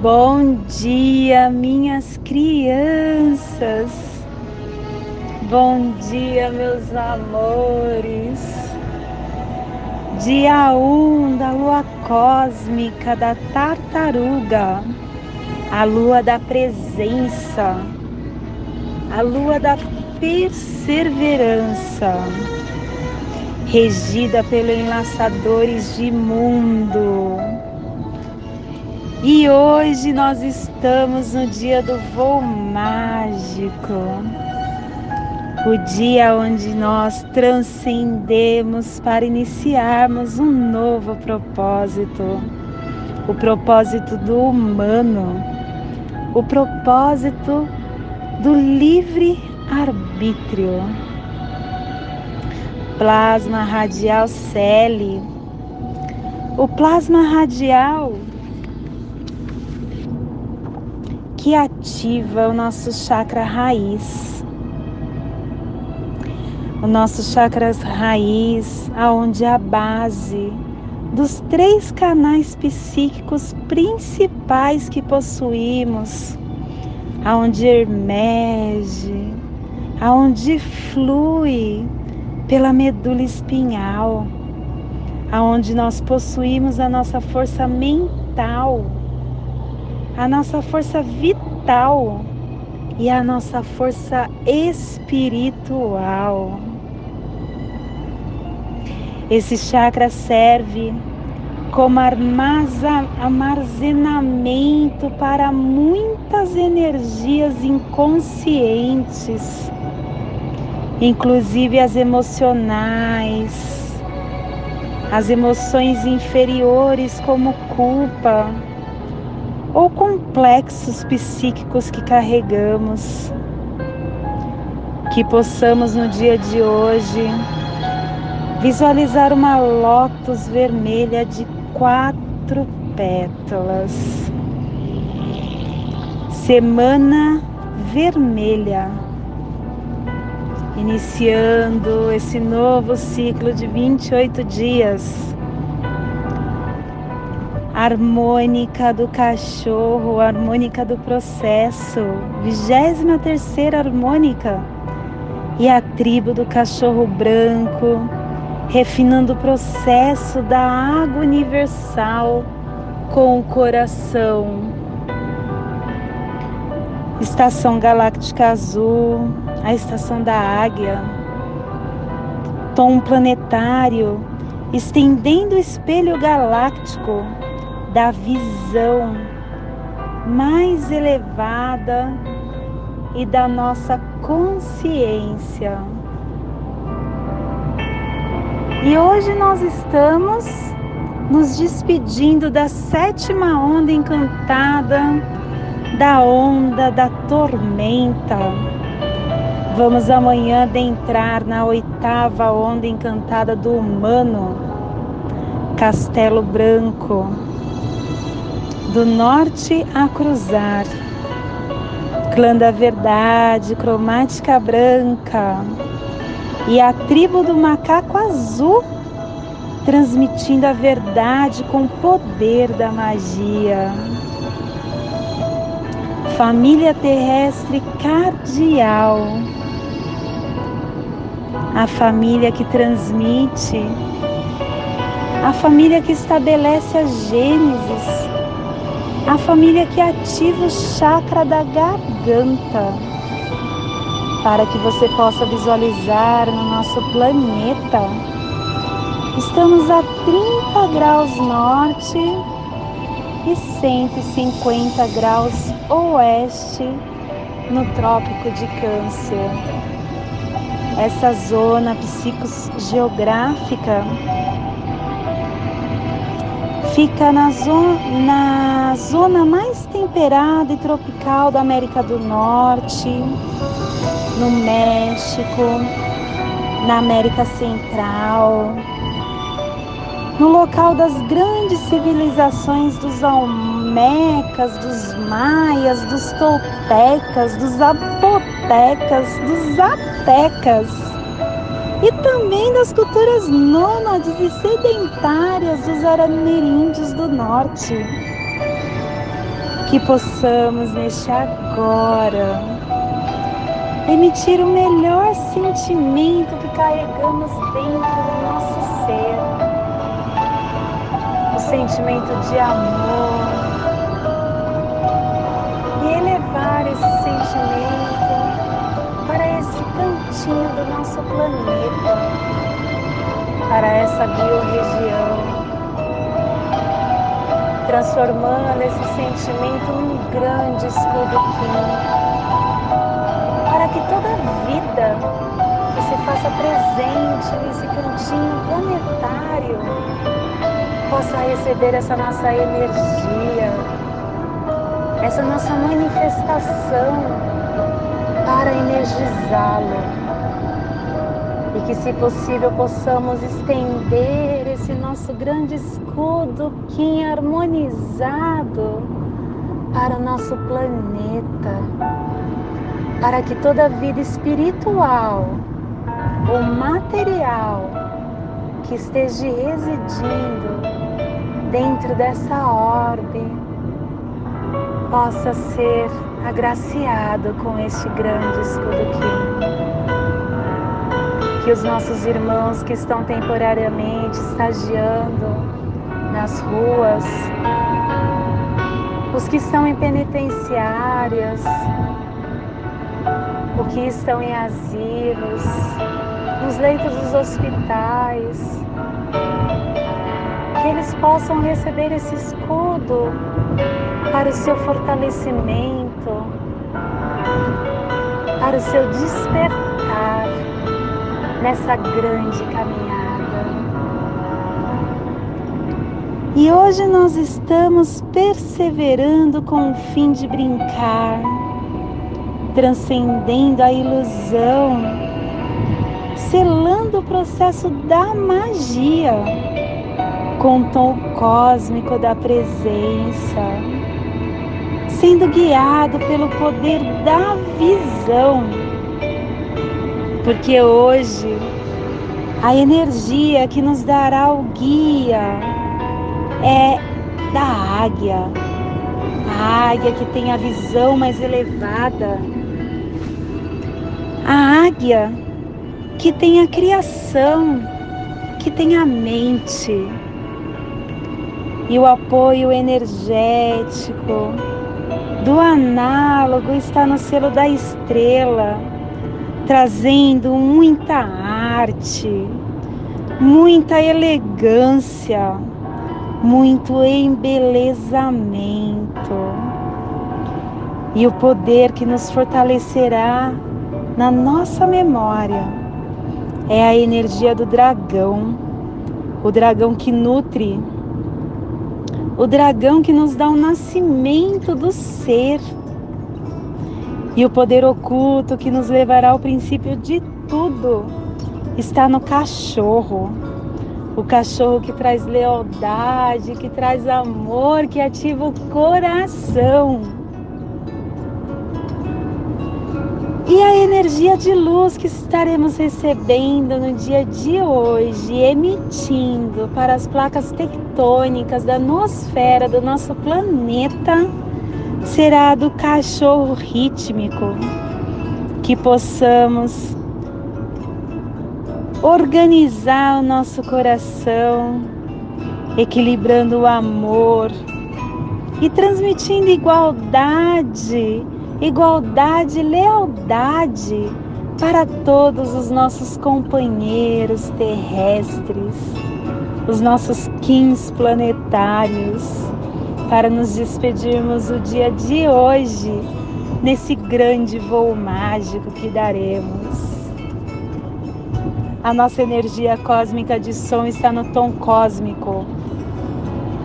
Bom dia, minhas crianças. Bom dia, meus amores. Dia 1 um da lua cósmica da tartaruga, a lua da presença, a lua da perseverança, regida pelo enlaçadores de mundo e hoje nós estamos no dia do voo mágico, o dia onde nós transcendemos para iniciarmos um novo propósito, o propósito do humano, o propósito do livre arbítrio. Plasma radial Celi. O plasma radial que ativa o nosso chakra raiz. O nosso chakra raiz, aonde a base dos três canais psíquicos principais que possuímos, aonde emerge, aonde flui pela medula espinhal, aonde nós possuímos a nossa força mental a nossa força vital e a nossa força espiritual. Esse chakra serve como armazenamento para muitas energias inconscientes, inclusive as emocionais, as emoções inferiores como culpa, ou complexos psíquicos que carregamos. Que possamos no dia de hoje visualizar uma lótus vermelha de quatro pétalas. Semana vermelha. Iniciando esse novo ciclo de 28 dias harmônica do cachorro, harmônica do processo, vigésima terceira harmônica. E a tribo do cachorro branco, refinando o processo da água universal com o coração. Estação Galáctica Azul, a estação da águia, tom planetário, estendendo o espelho galáctico da visão mais elevada e da nossa consciência. E hoje nós estamos nos despedindo da sétima onda encantada, da onda da tormenta. Vamos amanhã adentrar na oitava onda encantada do humano, Castelo Branco do norte a cruzar. Clã da Verdade, cromática branca e a tribo do macaco azul, transmitindo a verdade com o poder da magia. Família terrestre cardial, a família que transmite, a família que estabelece a Gênesis a família que ativa o chakra da garganta, para que você possa visualizar no nosso planeta. Estamos a 30 graus norte e 150 graus oeste no Trópico de Câncer. Essa zona psicogeográfica Fica na zona, na zona mais temperada e tropical da América do Norte, no México, na América Central, no local das grandes civilizações dos Almecas, dos Maias, dos Toltecas, dos Apotecas, dos Atecas e também das culturas nômades e sedentárias dos ameríndios do norte, que possamos neste agora emitir o melhor sentimento que carregamos dentro do nosso ser, o sentimento de amor, e elevar esse sentimento cantinho do nosso planeta, para essa biorregião transformando esse sentimento num grande escudo para que toda vida que se faça presente nesse cantinho planetário possa receber essa nossa energia, essa nossa manifestação para energizá-lo. E que, se possível, possamos estender esse nosso grande escudo que harmonizado para o nosso planeta, para que toda vida espiritual ou material que esteja residindo dentro dessa orbe possa ser agraciado com este grande escudo Kim que os nossos irmãos que estão temporariamente estagiando nas ruas, os que estão em penitenciárias, os que estão em asilos, nos leitos dos hospitais, que eles possam receber esse escudo para o seu fortalecimento, para o seu despertar nessa grande caminhada. E hoje nós estamos perseverando com o fim de brincar, transcendendo a ilusão, selando o processo da magia com o tom cósmico da presença, sendo guiado pelo poder da visão. Porque hoje a energia que nos dará o guia é da águia, a águia que tem a visão mais elevada, a águia que tem a criação, que tem a mente e o apoio energético do análogo está no selo da estrela trazendo muita arte, muita elegância, muito embelezamento. E o poder que nos fortalecerá na nossa memória é a energia do dragão, o dragão que nutre, o dragão que nos dá o nascimento do ser e o poder oculto que nos levará ao princípio de tudo está no cachorro. O cachorro que traz lealdade, que traz amor, que ativa o coração. E a energia de luz que estaremos recebendo no dia de hoje, emitindo para as placas tectônicas da nosfera do nosso planeta será do cachorro rítmico, que possamos organizar o nosso coração, equilibrando o amor e transmitindo igualdade, igualdade, lealdade para todos os nossos companheiros terrestres, os nossos quins planetários para nos despedirmos o dia de hoje nesse grande voo mágico que daremos. A nossa energia cósmica de som está no tom cósmico.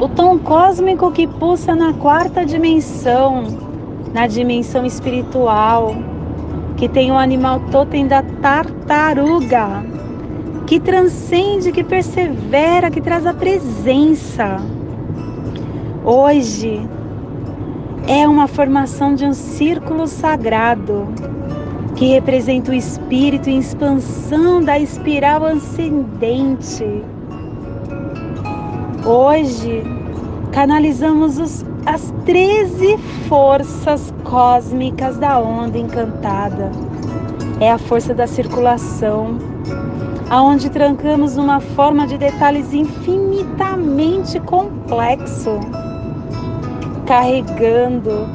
O tom cósmico que pulsa na quarta dimensão, na dimensão espiritual, que tem o animal totem da tartaruga, que transcende, que persevera, que traz a presença Hoje é uma formação de um círculo sagrado que representa o espírito em expansão da espiral ascendente. Hoje canalizamos os as 13 forças cósmicas da onda encantada. É a força da circulação, aonde trancamos uma forma de detalhes infinitamente complexo, carregando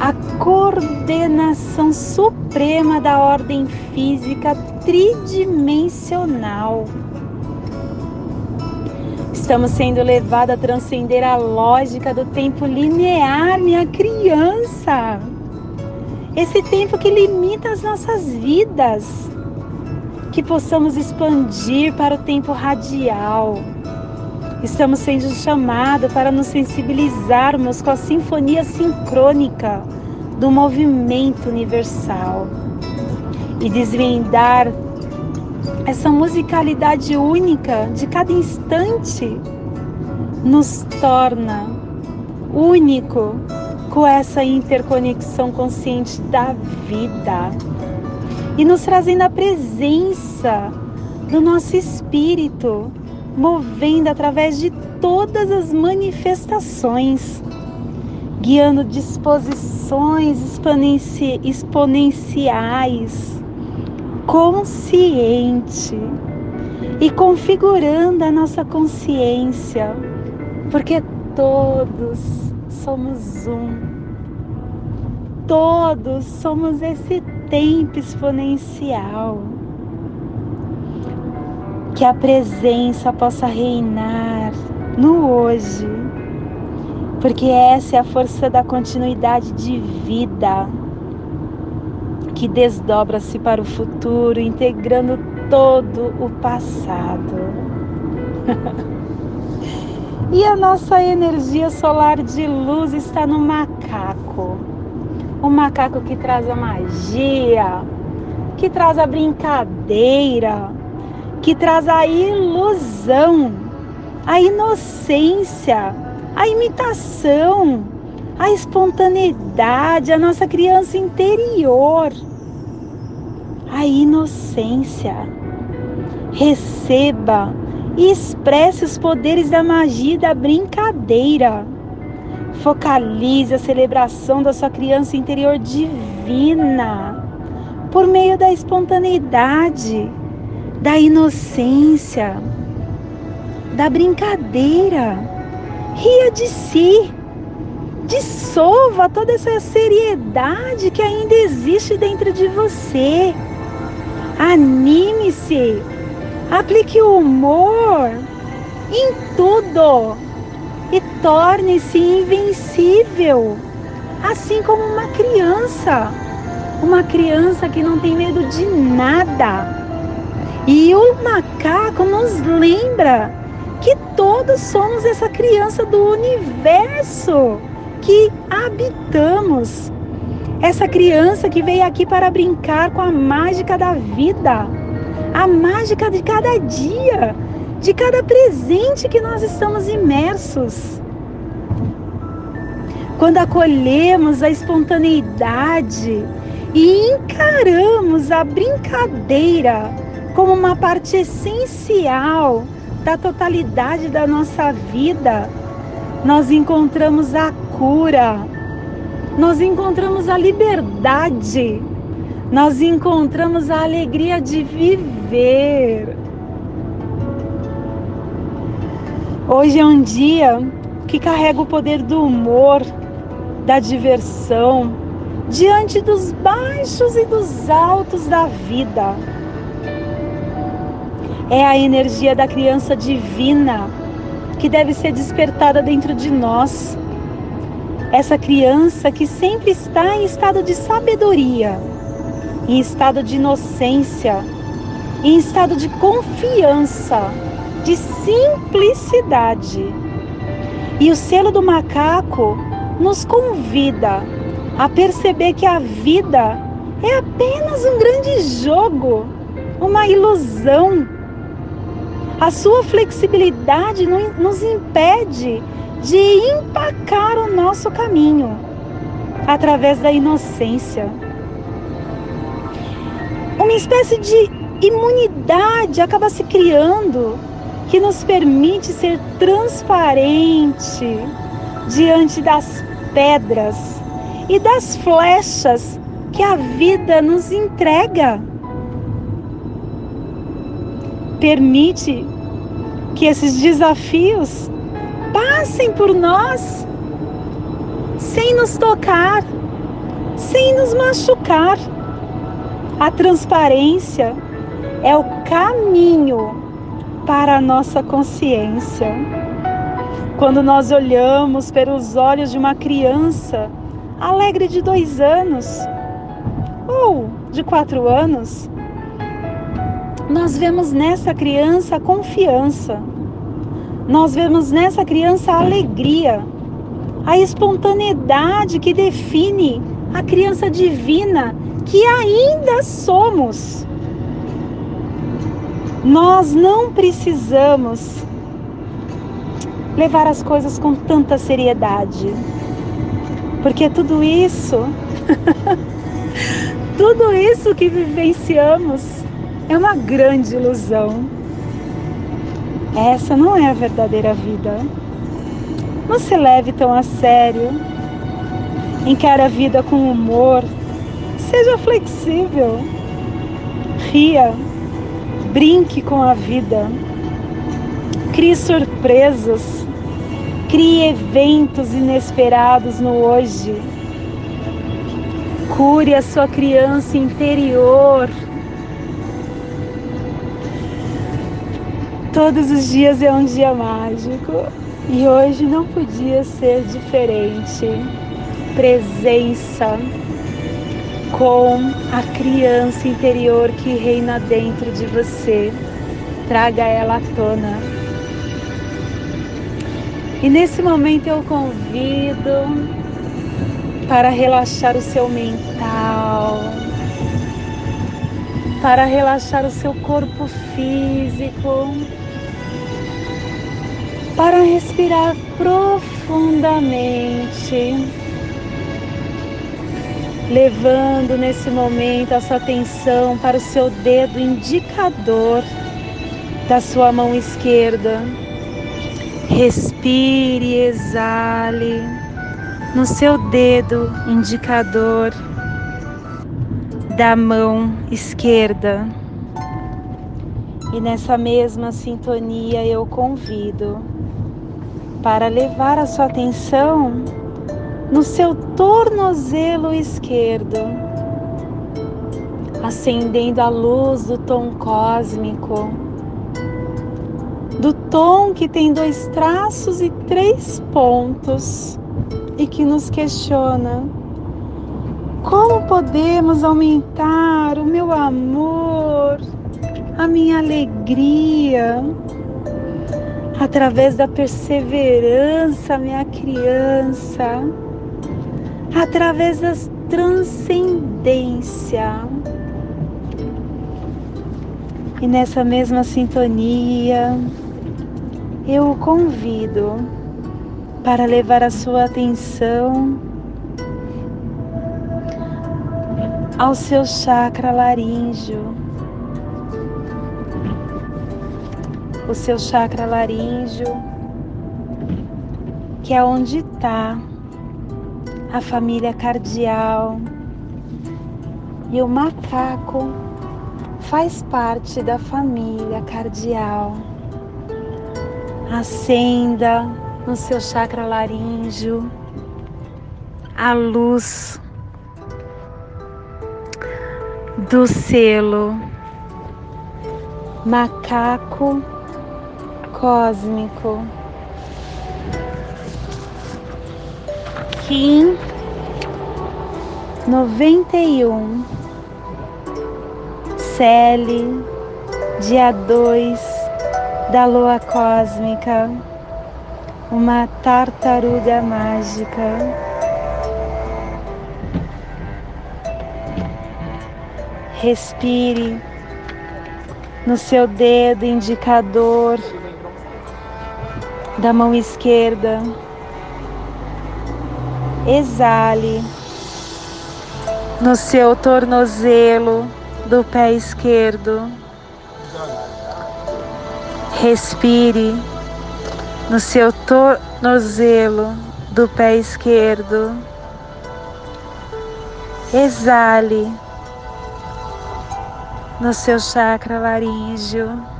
a coordenação suprema da ordem física tridimensional. Estamos sendo levados a transcender a lógica do tempo linear, minha criança. Esse tempo que limita as nossas vidas. Que possamos expandir para o tempo radial. Estamos sendo chamados para nos sensibilizarmos com a sinfonia sincrônica do movimento universal e desvendar essa musicalidade única de cada instante nos torna único com essa interconexão consciente da vida e nos trazendo a presença do nosso espírito, movendo através de todas as manifestações guiando disposições exponenciais, consciente e configurando a nossa consciência, porque todos somos um. Todos somos esse tempo exponencial. Que a presença possa reinar no hoje porque essa é a força da continuidade de vida que desdobra-se para o futuro, integrando todo o passado. e a nossa energia solar de luz está no macaco. O macaco que traz a magia, que traz a brincadeira, que traz a ilusão, a inocência a imitação, a espontaneidade, a nossa criança interior, a inocência. Receba e expresse os poderes da magia e da brincadeira. Focalize a celebração da sua criança interior divina por meio da espontaneidade, da inocência, da brincadeira ria de si, dissolva toda essa seriedade que ainda existe dentro de você. Anime-se, aplique o humor em tudo e torne-se invencível, assim como uma criança, uma criança que não tem medo de nada. E o macaco nos lembra que todos somos essa criança do universo que habitamos. Essa criança que veio aqui para brincar com a mágica da vida, a mágica de cada dia, de cada presente que nós estamos imersos. Quando acolhemos a espontaneidade e encaramos a brincadeira como uma parte essencial da totalidade da nossa vida, nós encontramos a cura, nós encontramos a liberdade, nós encontramos a alegria de viver. Hoje é um dia que carrega o poder do humor, da diversão, diante dos baixos e dos altos da vida é a energia da criança divina que deve ser despertada dentro de nós. Essa criança que sempre está em estado de sabedoria, em estado de inocência, em estado de confiança, de simplicidade. E o selo do macaco nos convida a perceber que a vida é apenas um grande jogo, uma ilusão a sua flexibilidade nos impede de empacar o nosso caminho através da inocência. Uma espécie de imunidade acaba se criando que nos permite ser transparente, diante das pedras e das flechas que a vida nos entrega. Permite que esses desafios passem por nós sem nos tocar, sem nos machucar. A transparência é o caminho para a nossa consciência. Quando nós olhamos pelos olhos de uma criança alegre de dois anos ou de quatro anos, nós vemos nessa criança a confiança, nós vemos nessa criança a alegria, a espontaneidade que define a criança divina que ainda somos. Nós não precisamos levar as coisas com tanta seriedade, porque tudo isso, tudo isso que vivenciamos é uma grande ilusão. Essa não é a verdadeira vida. Não se leve tão a sério. Encare a vida com humor. Seja flexível. Ria. Brinque com a vida. Crie surpresas. Crie eventos inesperados no hoje. Cure a sua criança interior. Todos os dias é um dia mágico. E hoje não podia ser diferente. Presença com a criança interior que reina dentro de você. Traga ela à tona. E nesse momento eu convido para relaxar o seu mental, para relaxar o seu corpo físico para respirar profundamente, levando nesse momento a sua atenção para o seu dedo indicador da sua mão esquerda. Respire e exale no seu dedo indicador da mão esquerda. E nessa mesma sintonia eu convido para levar a sua atenção no seu tornozelo esquerdo, acendendo a luz do tom cósmico, do tom que tem dois traços e três pontos e que nos questiona. Como podemos aumentar o meu amor, a minha alegria, através da perseverança, minha criança, através da transcendência. E nessa mesma sintonia, eu o convido para levar a sua atenção ao seu chakra laríngeo o seu chakra laríngeo, que é onde está a família cardial. E o macaco faz parte da família cardial. Acenda no seu chakra laríngeo a luz do selo macaco cósmico. Noventa e um Cele dia dois da lua cósmica uma tartaruga mágica respire no seu dedo indicador da mão esquerda. Exale no seu tornozelo do pé esquerdo. Respire no seu tornozelo do pé esquerdo. Exale no seu chakra laríngeo.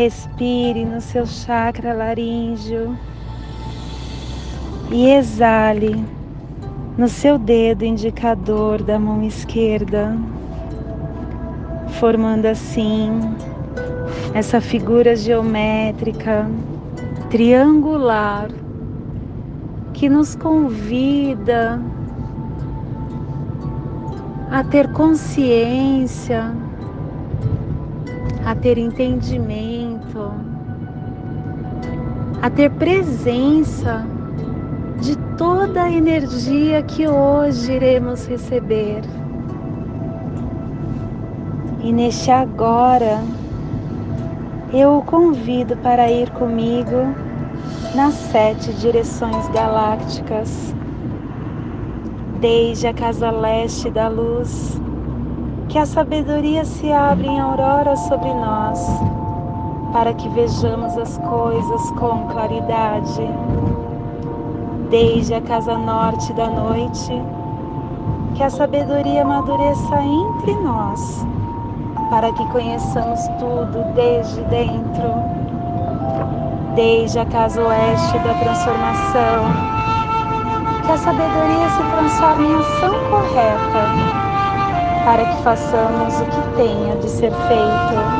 Respire no seu chakra laríngeo. E exale no seu dedo indicador da mão esquerda, formando assim essa figura geométrica triangular que nos convida a ter consciência, a ter entendimento, a ter presença de toda a energia que hoje iremos receber. E neste agora, eu o convido para ir comigo nas sete direções galácticas, desde a casa leste da luz, que a sabedoria se abre em aurora sobre nós, para que vejamos as coisas com claridade desde a casa norte da noite, que a sabedoria amadureça entre nós, para que conheçamos tudo desde dentro, desde a casa oeste da transformação, que a sabedoria se transforme em ação correta, para que façamos o que tenha de ser feito.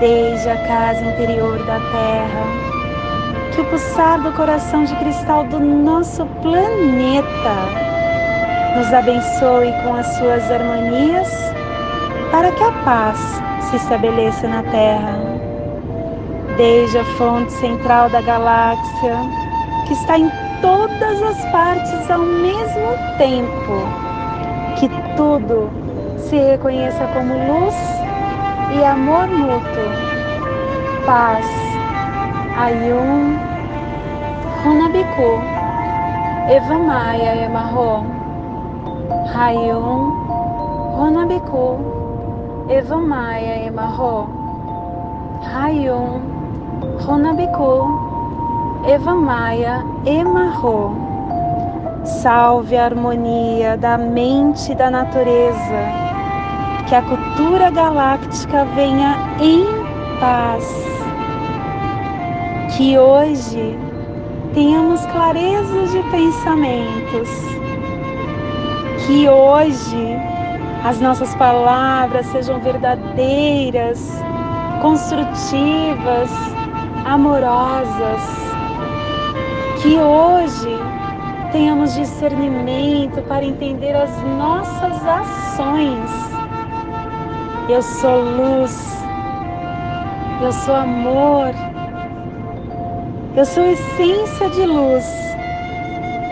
desde a casa interior da Terra que o pulsar do coração de cristal do nosso planeta nos abençoe com as suas harmonias para que a paz se estabeleça na Terra. Desde a fonte central da galáxia, que está em todas as partes ao mesmo tempo, que tudo se reconheça como luz e amor mútuo, paz. Ayum Runabiku Eva Maia Emarro Hayum Runabiku Eva Maia Emarro Hayum Runabiku Eva Maia Emarro Salve a harmonia da mente e da natureza, que a cultura galáctica venha em paz. Que hoje tenhamos clareza de pensamentos, que hoje as nossas palavras sejam verdadeiras, construtivas, amorosas, que hoje tenhamos discernimento para entender as nossas ações. Eu sou luz, eu sou amor. Eu sou essência de luz.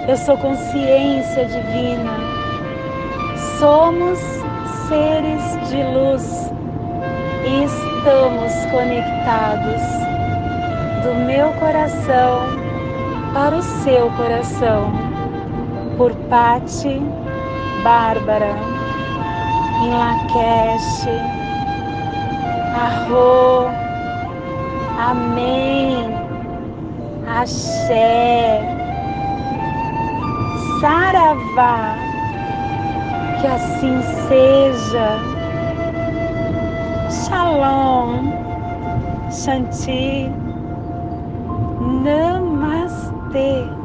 Eu sou consciência divina. Somos seres de luz e estamos conectados do meu coração para o seu coração. Por Pati Bárbara, Lakesh, Arro, Amém. Axé, Saravá, que assim seja. Shalom, Shanti, Namastê.